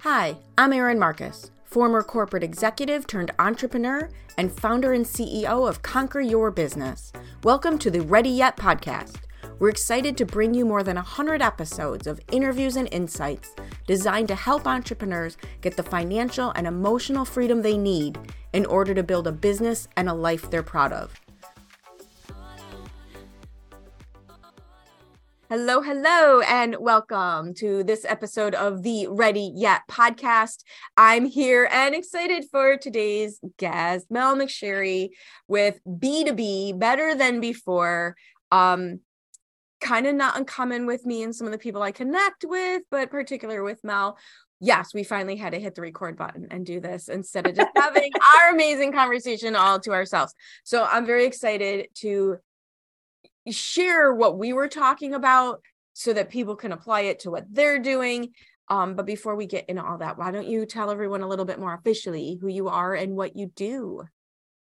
Hi, I'm Erin Marcus, former corporate executive turned entrepreneur and founder and CEO of Conquer Your Business. Welcome to the Ready Yet podcast. We're excited to bring you more than 100 episodes of interviews and insights designed to help entrepreneurs get the financial and emotional freedom they need in order to build a business and a life they're proud of. Hello, hello, and welcome to this episode of the Ready Yet podcast. I'm here and excited for today's guest, Mel McSherry, with BTB Better Than Before. Um, kind of not uncommon with me and some of the people I connect with, but particular with Mel. Yes, we finally had to hit the record button and do this instead of just having our amazing conversation all to ourselves. So I'm very excited to share what we were talking about so that people can apply it to what they're doing. Um, but before we get into all that, why don't you tell everyone a little bit more officially who you are and what you do?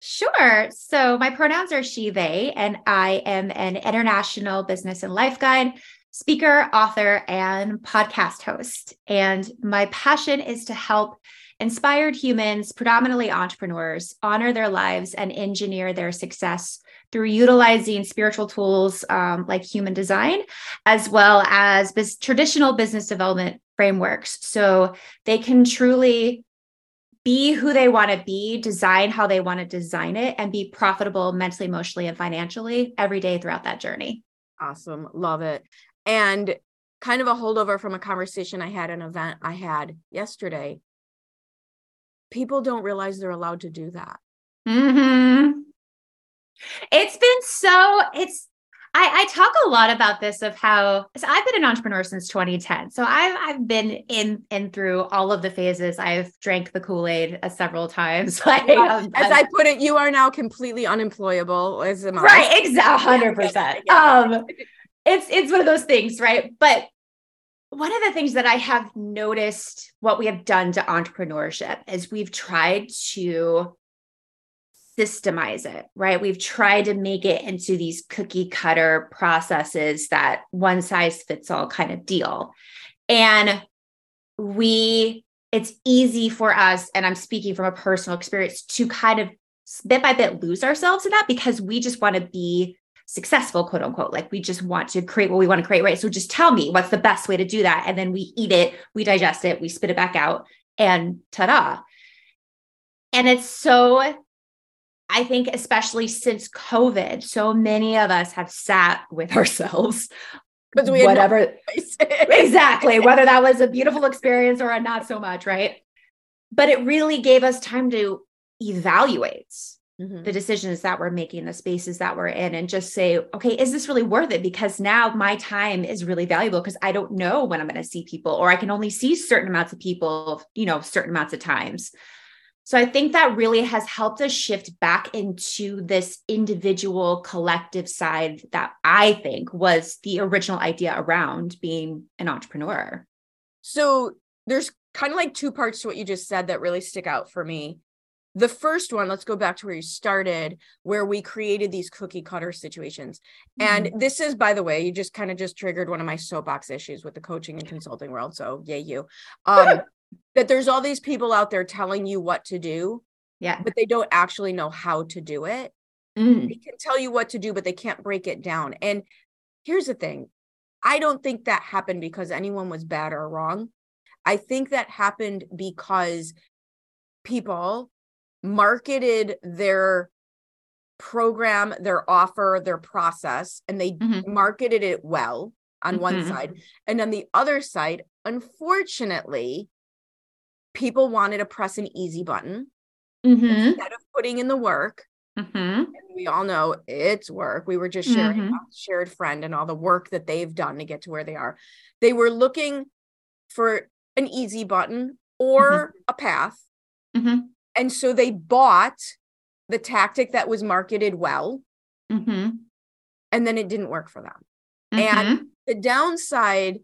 Sure. So my pronouns are she, they, and I am an international business and life guide, speaker, author, and podcast host. And my passion is to help inspired humans, predominantly entrepreneurs, honor their lives and engineer their success through utilizing spiritual tools um, like human design, as well as bis- traditional business development frameworks. So they can truly be who they want to be, design how they want to design it, and be profitable mentally, emotionally, and financially every day throughout that journey. Awesome. Love it. And kind of a holdover from a conversation I had, an event I had yesterday. People don't realize they're allowed to do that. Mm-hmm. It's been so, it's, I, I, talk a lot about this of how so I've been an entrepreneur since 2010. So I've I've been in and through all of the phases. I've drank the Kool-Aid uh, several times. Like, yeah. um, as I put it, you are now completely unemployable as a mom. Right, exactly, hundred percent. Um, it's it's one of those things, right? But one of the things that I have noticed what we have done to entrepreneurship is we've tried to systemize it, right? We've tried to make it into these cookie cutter processes that one size fits all kind of deal. And we, it's easy for us, and I'm speaking from a personal experience, to kind of bit by bit lose ourselves in that because we just want to be successful, quote unquote. Like we just want to create what we want to create, right? So just tell me what's the best way to do that. And then we eat it, we digest it, we spit it back out, and ta da. And it's so I think, especially since COVID, so many of us have sat with ourselves. Because we whatever exactly, whether that was a beautiful experience or a not so much, right? But it really gave us time to evaluate mm-hmm. the decisions that we're making, the spaces that we're in, and just say, okay, is this really worth it? Because now my time is really valuable because I don't know when I'm going to see people, or I can only see certain amounts of people, you know, certain amounts of times. So I think that really has helped us shift back into this individual collective side that I think was the original idea around being an entrepreneur. So there's kind of like two parts to what you just said that really stick out for me. The first one, let's go back to where you started, where we created these cookie cutter situations. Mm-hmm. And this is, by the way, you just kind of just triggered one of my soapbox issues with the coaching and consulting world. So, yay, you. Um, that there's all these people out there telling you what to do. Yeah. But they don't actually know how to do it. Mm. They can tell you what to do, but they can't break it down. And here's the thing I don't think that happened because anyone was bad or wrong. I think that happened because people marketed their program, their offer, their process, and they mm-hmm. marketed it well on mm-hmm. one side. And on the other side, unfortunately, people wanted to press an easy button mm-hmm. instead of putting in the work. Mm-hmm. we all know it's work. We were just sharing mm-hmm. shared friend and all the work that they've done to get to where they are. They were looking for an easy button or mm-hmm. a path. Mm-hmm. And so they bought the tactic that was marketed well. Mm-hmm. And then it didn't work for them. And the downside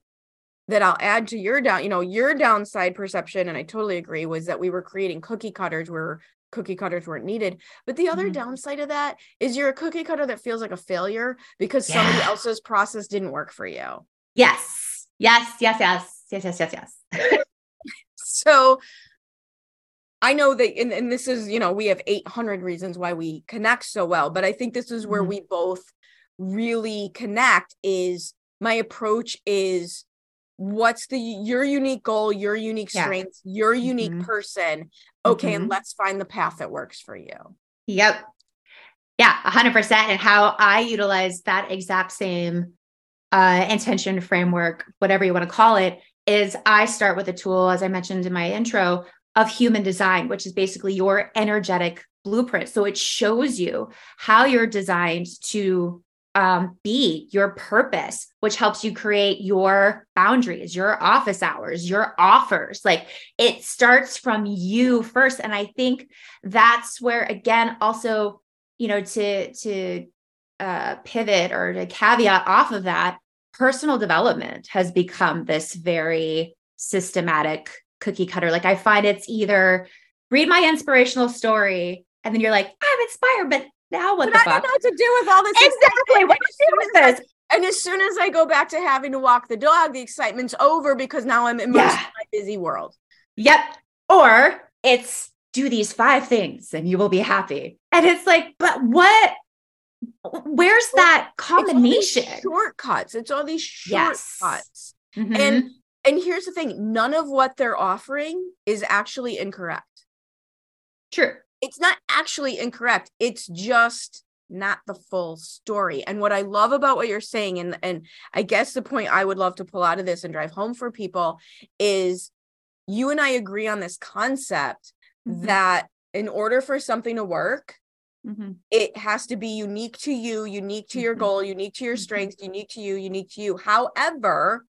that I'll add to your down, you know, your downside perception, and I totally agree, was that we were creating cookie cutters where cookie cutters weren't needed. But the other mm. downside of that is you're a cookie cutter that feels like a failure because yeah. somebody else's process didn't work for you. Yes. Yes. Yes. Yes. yes, yes, yes, yes. so I know that, and, and this is, you know, we have 800 reasons why we connect so well, but I think this is where mm-hmm. we both really connect is my approach is what's the your unique goal, your unique strengths, yeah. your unique mm-hmm. person. Okay, mm-hmm. and let's find the path that works for you. Yep. Yeah, 100%. And how I utilize that exact same uh, intention framework, whatever you want to call it, is I start with a tool, as I mentioned in my intro, of human design, which is basically your energetic blueprint. So it shows you how you're designed to um, be your purpose, which helps you create your boundaries, your office hours, your offers. Like it starts from you first. And I think that's where, again, also, you know, to, to, uh, pivot or to caveat off of that, personal development has become this very systematic cookie cutter. Like I find it's either read my inspirational story and then you're like, I'm inspired, but now what but the I fuck? don't know what to do with all this. Exactly. What do you do with this? And as soon as I go back to having to walk the dog, the excitement's over because now I'm immersed yeah. in my busy world. Yep. Or it's do these five things and you will be happy. And it's like, but what? Where's that combination? It's shortcuts. It's all these shortcuts. Yes. Mm-hmm. And and here's the thing none of what they're offering is actually incorrect. True. It's not actually incorrect. It's just not the full story. And what I love about what you're saying, and, and I guess the point I would love to pull out of this and drive home for people is you and I agree on this concept mm-hmm. that in order for something to work, Mm-hmm. It has to be unique to you, unique to your mm-hmm. goal, unique to your mm-hmm. strengths, unique to you, unique to you. However,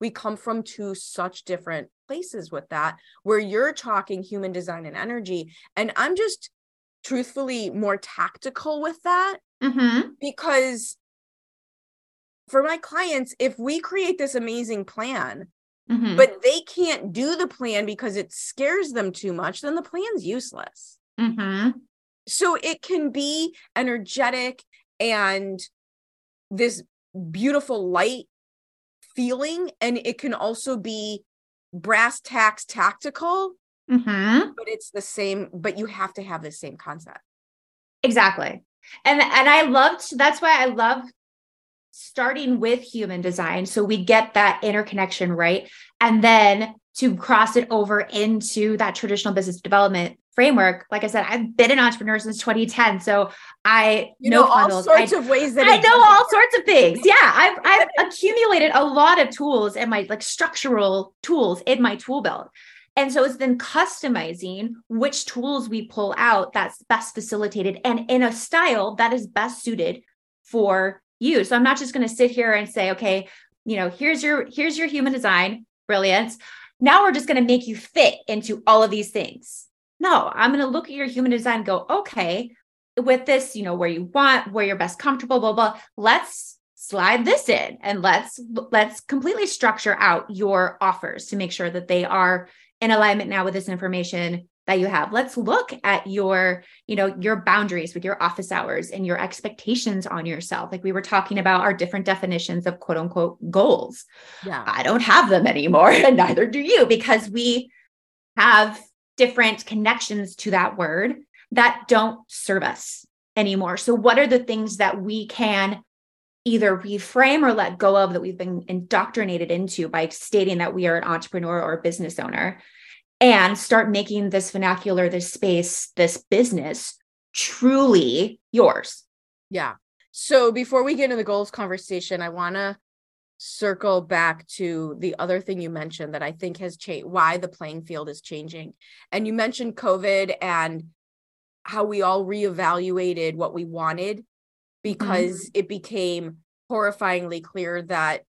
we come from two such different places with that where you're talking human design and energy and i'm just truthfully more tactical with that mm-hmm. because for my clients if we create this amazing plan mm-hmm. but they can't do the plan because it scares them too much then the plan's useless mm-hmm. so it can be energetic and this beautiful light feeling and it can also be brass tacks tactical mm-hmm. but it's the same but you have to have the same concept. Exactly. And and i loved that's why i love starting with human design so we get that interconnection right? And then to cross it over into that traditional business development framework. Like I said, I've been an entrepreneur since 2010. So I you know, know all sorts I, of ways that I know all sorts of things. Yeah. I've I've accumulated a lot of tools and my like structural tools in my tool belt. And so it's then customizing which tools we pull out that's best facilitated and in a style that is best suited for you. So I'm not just going to sit here and say, okay, you know, here's your here's your human design brilliance. Now we're just going to make you fit into all of these things. No, I'm going to look at your human design go, okay, with this, you know, where you want, where you're best comfortable, blah, blah, let's slide this in and let's let's completely structure out your offers to make sure that they are in alignment now with this information that you have. Let's look at your you know your boundaries with your office hours and your expectations on yourself. Like we were talking about our different definitions of quote unquote goals. Yeah. I don't have them anymore and neither do you because we have different connections to that word that don't serve us anymore. So, what are the things that we can either reframe or let go of that we've been indoctrinated into by stating that we are an entrepreneur or a business owner and start making this vernacular, this space, this business truly yours? Yeah. So, before we get into the goals conversation, I want to circle back to the other thing you mentioned that I think has changed why the playing field is changing. And you mentioned COVID and how we all reevaluated what we wanted because mm-hmm. it became horrifyingly clear that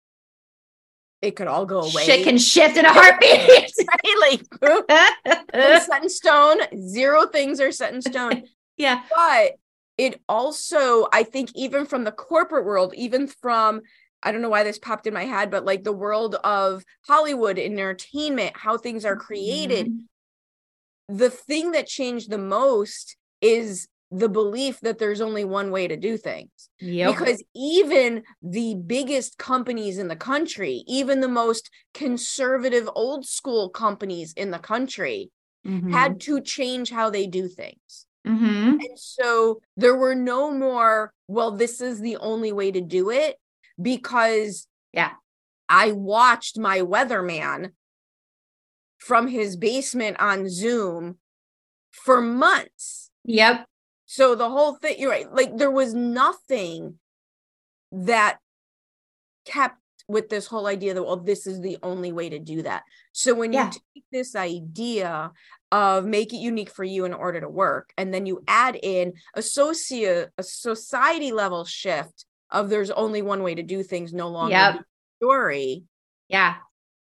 it could all go away. Shit can shift in a heartbeat. Like set in stone. Zero things are set in stone. yeah. But it also, I think, even from the corporate world, even from I don't know why this popped in my head, but like the world of Hollywood entertainment, how things are created. Mm-hmm. The thing that changed the most is the belief that there's only one way to do things. Yep. Because even the biggest companies in the country, even the most conservative old school companies in the country, Mhm. had to change how they do things. Mhm. And so there were no more, well, this is the only way to do it because Yeah. I watched my weatherman from his basement on Zoom for months. Yep. So the whole thing, you're right. Like there was nothing that kept with this whole idea that, well, this is the only way to do that. So when Yeah. you take this idea of make it unique for you in order to work, and then you add in a socio a society level shift of there's only one way to do things, no longer Yep. story, Yeah.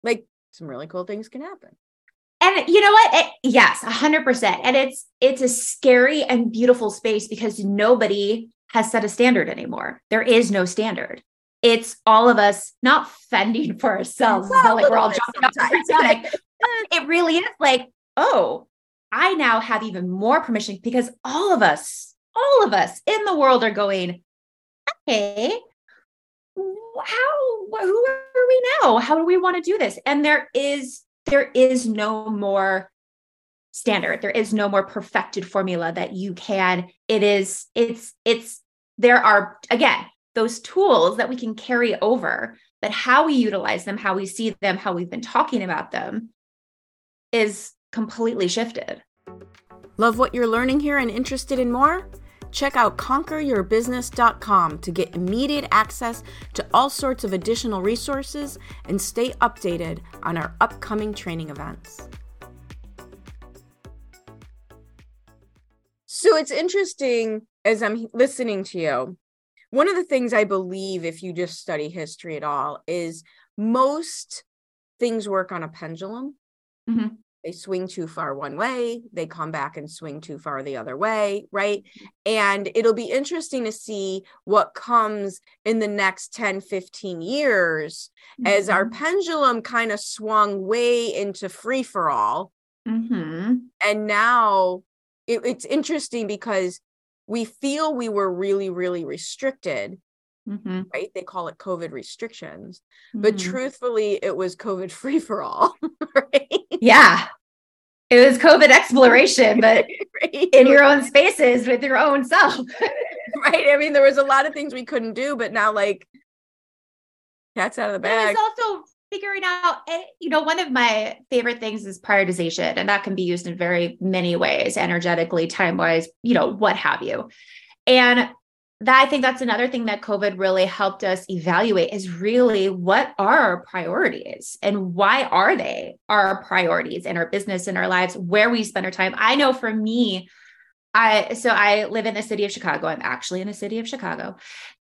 like some really cool things can happen. And you know what? It, yes, a hundred percent. And it's it's a scary and beautiful space because nobody has set a standard anymore. There is no standard. It's all of us not fending for ourselves. It's Well, not like we're all jumping off the. Titanic. It really is like, oh, I now have even more permission because all of us, all of us in the world are going, okay, how who are we now? How do we want to do this? And there is there is no more standard. There is no more perfected formula that you can. It is it's it's there are again those tools that we can carry over, but how we utilize them, how we see them, how we've been talking about them is completely shifted. Love what you're learning here and interested in more? Check out conqueryourbusiness.com to get immediate access to all sorts of additional resources and stay updated on our upcoming training events. So it's interesting as I'm listening to you. One of the things I believe, if you just study history at all, is most things work on a pendulum. Mhm. They swing too far one way, they come back and swing too far the other way, right? And it'll be interesting to see what comes in the next 10, 15 years as our Mm-hmm. pendulum kind of swung way into free for all. Mhm. And now it, it's interesting because we feel we were really, really restricted, Mhm. right? They call it COVID restrictions, but Mhm. truthfully, it was COVID free for all, right? yeah. It was COVID exploration, but right? in your own spaces with your own self. right? I mean, there was a lot of things we couldn't do, but now like cats out of the bag. bag. was also figuring out, eh, you know, one of my favorite things is prioritization, and that can be used in very many ways, energetically, time wise, you know, what have you. And that I think that's another thing that COVID really helped us evaluate is really what are our priorities and why are they our priorities in our business, in our lives, where we spend our time. I know for me, I so I live in the city of Chicago. I'm actually in the city of Chicago.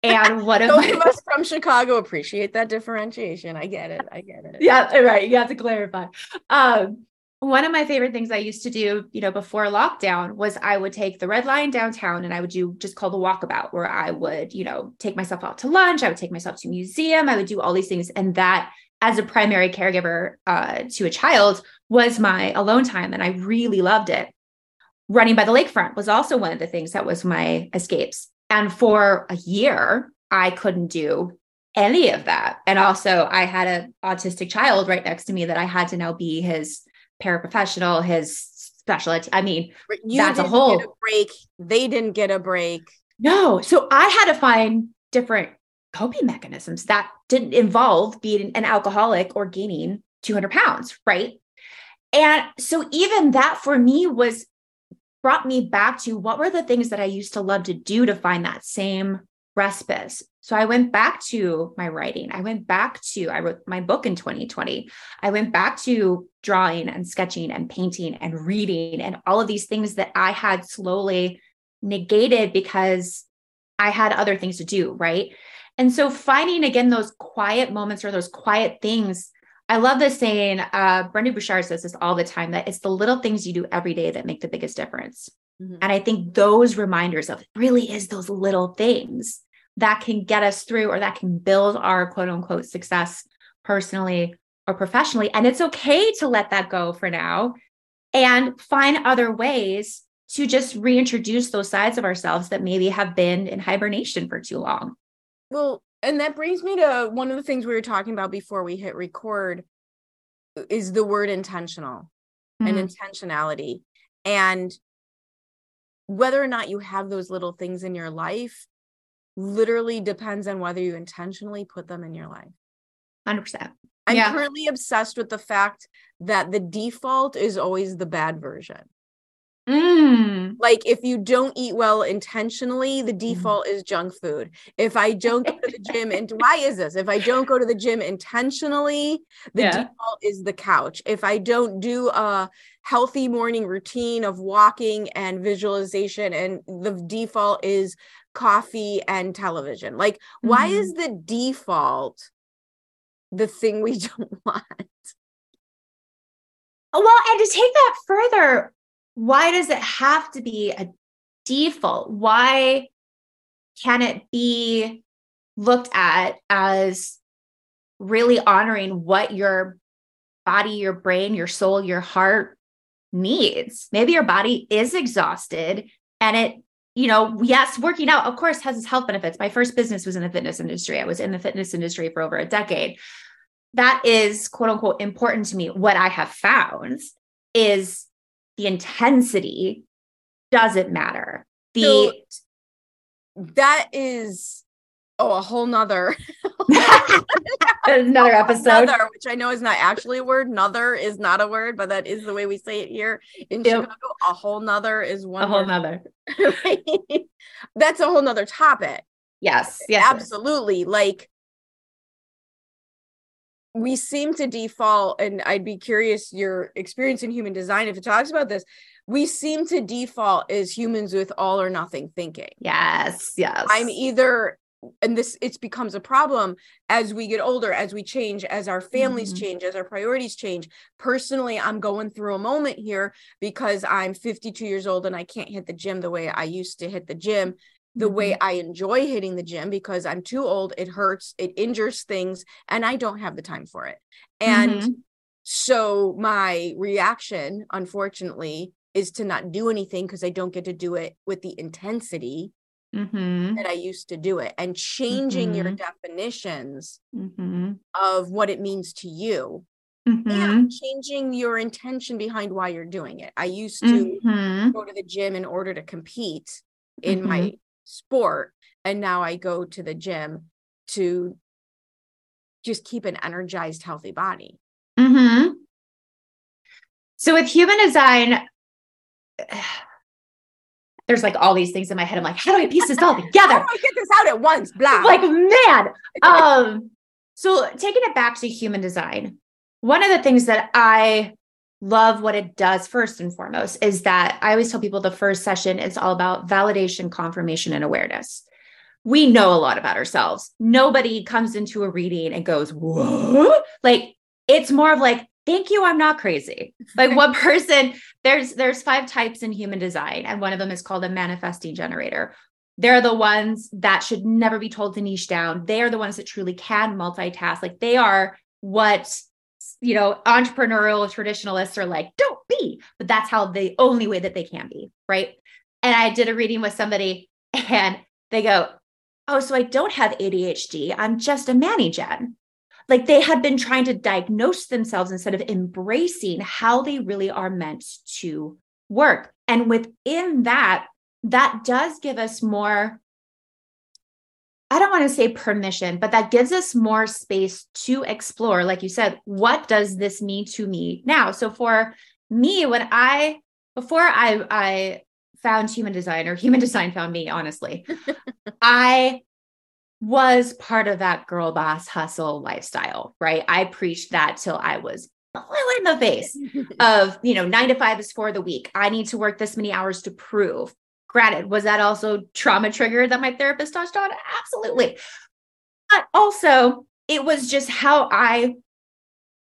And of Those my of us from Chicago appreciate that differentiation. I get it. I get it. yeah, right. You have to clarify. Um, one of my favorite things I used to do, you know, before lockdown was I would take the red line downtown and I would do just called the walkabout, where I would, you know, take myself out to lunch, I would take myself to a museum, I would do all these things. And that as a primary caregiver uh, to a child was my alone time. And I really loved it. Running by the lakefront was also one of the things that was my escapes. And for a year, I couldn't do any of that. And also, I had an autistic child right next to me that I had to now be his paraprofessional, his special. ed- I mean, You That's a whole- a break. They didn't get a break. no. So I had to find different coping mechanisms that didn't involve being an alcoholic or gaining 200 pounds, right? And so even that for me was brought me back to what were the things that I used to love to do to find that same respite. So I went back to my writing. I went back to, I wrote my book in 2020. I went back to drawing and sketching and painting and reading and all of these things that I had slowly negated because I had other things to do. Right. And so finding again those quiet moments or those quiet things. I love this saying, uh, Brendon Burchard says this all the time that it's the little things you do every day that make the biggest difference. Mhm. And I think those reminders of it really is those little things that can get us through or that can build our quote unquote success personally or professionally. And it's okay to let that go for now and find other ways to just reintroduce those sides of ourselves that maybe have been in hibernation for too long. Well, and that brings me to one of the things we were talking about before we hit record is the word intentional mm-hmm. and intentionality. And whether or not you have those little things in your life literally depends on whether you intentionally put them in your life. 100%. I'm yeah. currently obsessed with the fact that the default is always the bad version. Mm. Like if you don't eat well intentionally, the mm. default mm. is junk food. If I don't go to the gym and why is this? If I don't go to the gym intentionally, the yeah. default is the couch. If I don't do a healthy morning routine of walking and visualization and the default is coffee and television. Like mm. why mm-hmm. is the default the thing we don't want? Well, and to take that further, why does it have to be a default? Why can it be looked at as really honoring what your body, your brain, your soul, your heart needs? Maybe your body is exhausted and it, you know, yes, working out, of course, has its health benefits. My first business was in the fitness industry. I was in the fitness industry for over a decade. That is quote unquote important to me. What I have found is the intensity doesn't matter. The so that is oh a whole nother another episode. another, which i know is not actually a word. Another is not a word but that is the way we say it here in yep. chicago. A whole nother is one a whole nother. That's a whole nother topic. Yes yes absolutely. Like we seem to default, and I'd be curious your experience in human design if it talks about this. We seem to default as humans with all or nothing thinking. Yes, yes. I'm either and this it becomes a problem as we get older as we change as our families mm-hmm. change as our priorities change personally i'm going through a moment here because i'm 52 years old and i can't hit the gym the way i used to hit the gym the mm-hmm. way I enjoy hitting the gym because I'm too old, it hurts, it injures things, and I don't have the time for it. And mm-hmm. so my reaction, unfortunately, is to not do anything because I don't get to do it with the intensity mm-hmm. that I used to do it. And changing your mm-hmm. definitions mm-hmm. of what it means to you. Mm-hmm. And changing your intention behind why you're doing it. I used to go to the gym in order to compete in my sport and now I go to the gym to just keep an energized healthy body. Mhm. So with human design there's like all these things in my head. I'm like, how do I piece this all together? how do I get this out at once? Blah. Like, man. um, so taking it back to human design, one of the things that I love what it does first and foremost is that I always tell people the first session is all about validation, confirmation, and awareness. We know a lot about ourselves. Nobody comes into a reading and goes, Whoa. Like it's more of like, thank you, I'm not crazy. Like one person, there's there's five types in human design, and one of them is called a manifesting generator. They're the ones that should never be told to niche down. They are the ones that truly can multitask. Like they are what you know, entrepreneurial traditionalists are like, don't be, but that's how the only way that they can be. Right. And I did a reading with somebody and they go, Oh, so I don't have ADHD. I'm just a Manny Gen. Like they had been trying to diagnose themselves instead of embracing how they really are meant to work. And within that, that does give us more I don't want to say permission, but that gives us more space to explore. Like you said, what does this mean to me now? So for me, when I, before I, I found human design or human design found me, honestly, I was part of that girl boss hustle lifestyle, right? I preached that till I was blue in the face of, you know, nine to five is for the week. I need to work this many hours to prove. Granted, was that also trauma trigger that my therapist touched on? Absolutely. But also, it was just how I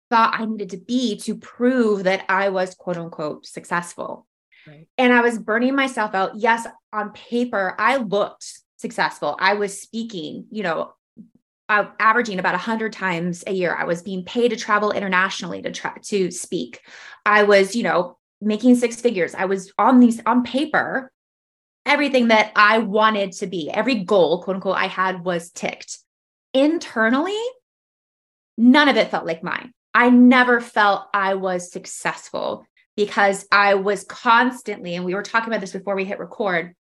thought I needed to be to prove that I was quote unquote successful. Right. And I was burning myself out. Yes, on paper, I looked successful. I was speaking, you know, uh, averaging about 100 times a year. I was being paid to travel internationally to try to speak. I was, you know, making six figures. I was on these on paper, everything that I wanted to be, every goal, quote unquote, I had was ticked. Internally, none of it felt like mine. I never felt I was successful because I was constantly, and we were talking about this before we hit record,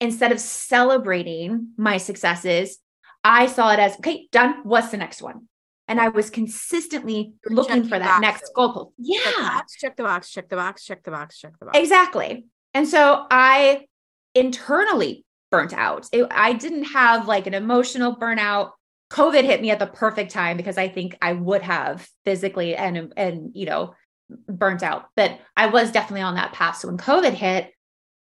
instead of celebrating my successes, I saw it as okay, done. What's the next one? And I was consistently You're looking for that boxes. next goal. Yeah. Check the, box, check the box, check the box, check the box, check the box. Exactly. And so I internally burnt out. It, I didn't have like an emotional burnout. COVID hit me at the perfect time because I think I would have physically and and you know burnt out. But I was definitely on that path. So when COVID hit,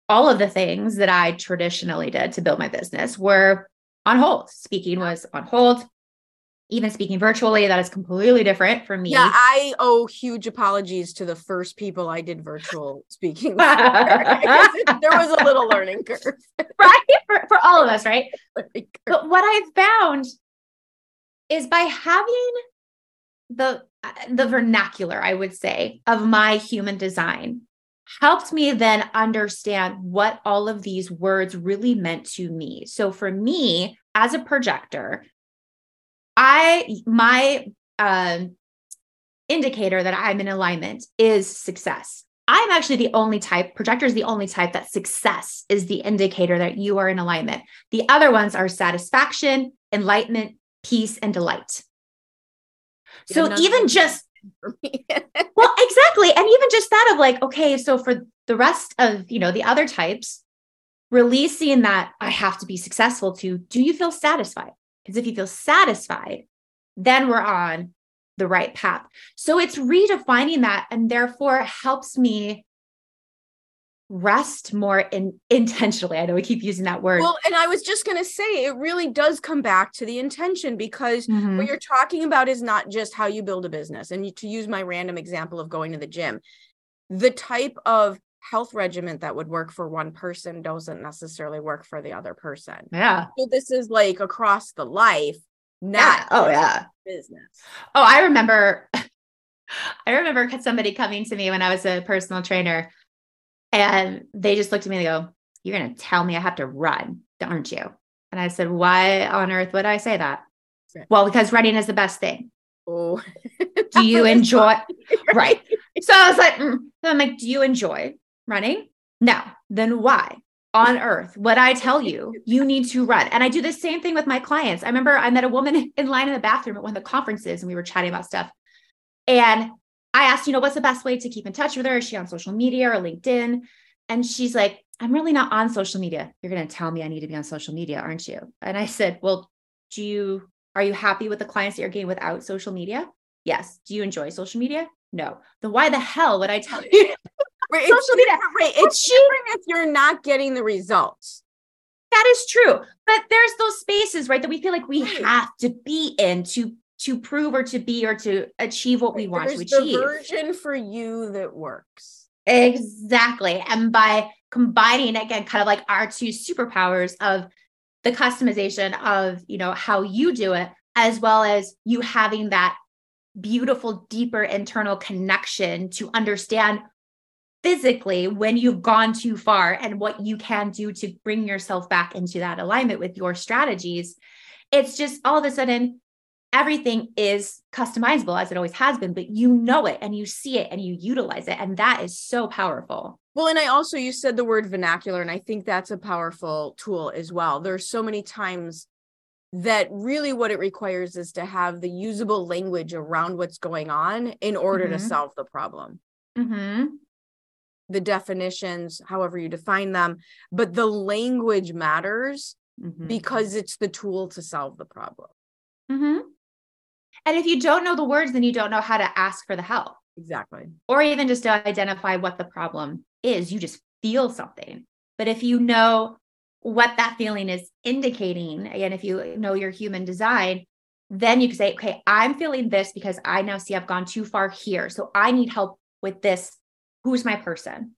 all of the things that I traditionally did to build my business were on hold. Speaking was on hold. Even speaking virtually, that is completely different for me. Yeah, I owe huge apologies to the first people I did virtual speaking. there was a little learning curve. right? For, for all of us, right? But what I've found is by having the uh, the vernacular, I would say, of my human design helped me then understand what all of these words really meant to me. So for me, as a projector, I my um, indicator that I'm in alignment is success. I'm actually the only type, projector is the only type that success is the indicator that you are in alignment. The other ones are satisfaction, enlightenment, peace, and delight. So even just well, exactly. And even just that of like, okay, so for the rest of, you know, the other types, releasing that I have to be successful to, do you feel satisfied? Because if you feel satisfied, then we're on the right path. So it's redefining that and therefore helps me rest more in, intentionally. I know we keep using that word. Well, and I was just going to say it really does come back to the intention because mm-hmm. what you're talking about is not just how you build a business. And to use my random example of going to the gym, the type of health regimen that would work for one person doesn't necessarily work for the other person. Yeah. So this is like across the life, not yeah. oh yeah, business. Oh, I remember I remember somebody coming to me when I was a personal trainer and they just looked at me and they go, You're going to tell me I have to run, aren't you? And I said, Why on earth would I say that? Right. Well, because running is the best thing. Oh, do you enjoy? right. So I was like, mm. so I'm like, Do you enjoy running? No. Then why? On earth, what I tell you, you need to run. And I do the same thing with my clients. I remember I met a woman in line in the bathroom at one of the conferences and we were chatting about stuff. And I asked, you know, what's the best way to keep in touch with her? Is she on social media or LinkedIn? And she's like, I'm really not on social media. You're going to tell me I need to be on social media, aren't you? And I said, Well, do you, are you happy with the clients that you're getting without social media? Yes. Do you enjoy social media? No. Then why the hell would I tell you? Right, social media, right. It's different if you're not getting the results. That is true. But there's those spaces, right, that we feel like we right. have to be in to to prove or to be or to achieve what we want There's to achieve. The version for you that works. Exactly. And by combining again, kind of like our two superpowers of the customization of, you know, how you do it, as well as you having that beautiful, deeper internal connection to understand physically when you've gone too far and what you can do to bring yourself back into that alignment with your strategies. It's just all of a sudden everything is customizable as it always has been, but you know it and you see it and you utilize it. And that is so powerful. Well, and I also, you said the word vernacular, and I think that's a powerful tool as well. There's so many times that really what it requires is to have the usable language around what's going on in order mm-hmm. to solve the problem. Mm-hmm. The definitions, however you define them, but the language matters mm-hmm. because it's the tool to solve the problem. Mm-hmm. And if you don't know the words, then you don't know how to ask for the help. Exactly. Or even just to identify what the problem is. You just feel something. But if you know what that feeling is indicating, and if you know your human design, then you can say, okay, I'm feeling this because I now see I've gone too far here. So I need help with this. Who's my person?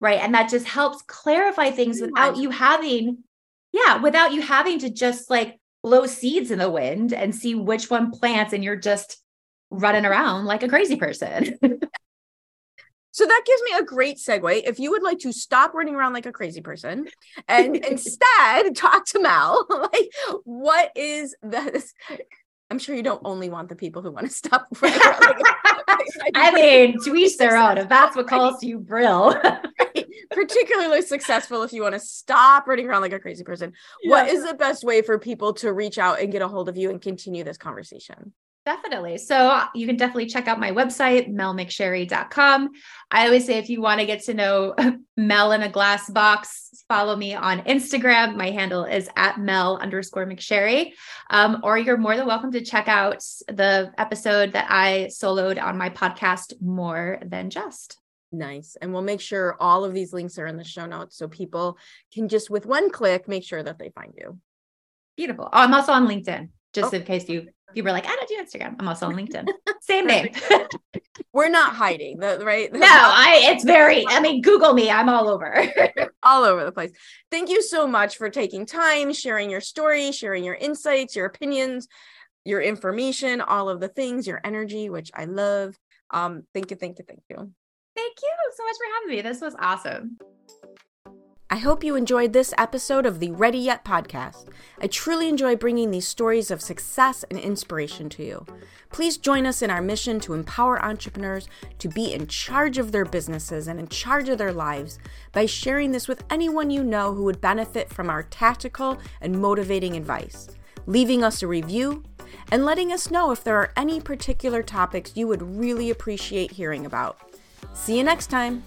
Right. And that just helps clarify things without you having, yeah, without you having to just like blow seeds in the wind and see which one plants and you're just running around like a crazy person. So that gives me a great segue. If you would like to stop running around like a crazy person and instead talk to Mel, like what is this? I'm sure you don't only want the people who want to stop. I mean, to each their own. If that's what calls you brill. Particularly successful if you want to stop running around like a crazy person. Yeah. What is the best way for people to reach out and get a hold of you and continue this conversation? Definitely. So you can definitely check out my website, melmcsherry.com. I always say if you want to get to know Mel in a glass box, follow me on Instagram. My handle is at Mel underscore McSherry. Um, or you're more than welcome to check out the episode that I soloed on my podcast, More Than Just. Nice. And we'll make sure all of these links are in the show notes so people can just with one click make sure that they find you. Beautiful. Oh, I'm also on LinkedIn just oh. in case you you were like, I don't do Instagram. I'm also on LinkedIn. Same name. we're not hiding, the, right? No, I. It's very. I mean, Google me. I'm all over. all over the place. Thank you so much for taking time, sharing your story, sharing your insights, your opinions, your information, all of the things, your energy, which I love. Um, thank you, thank you, thank you. Thank you so much for having me. This was awesome. I hope you enjoyed this episode of the Ready Yet podcast. I truly enjoy bringing these stories of success and inspiration to you. Please join us in our mission to empower entrepreneurs to be in charge of their businesses and in charge of their lives by sharing this with anyone you know who would benefit from our tactical and motivating advice, leaving us a review, and letting us know if there are any particular topics you would really appreciate hearing about. See you next time.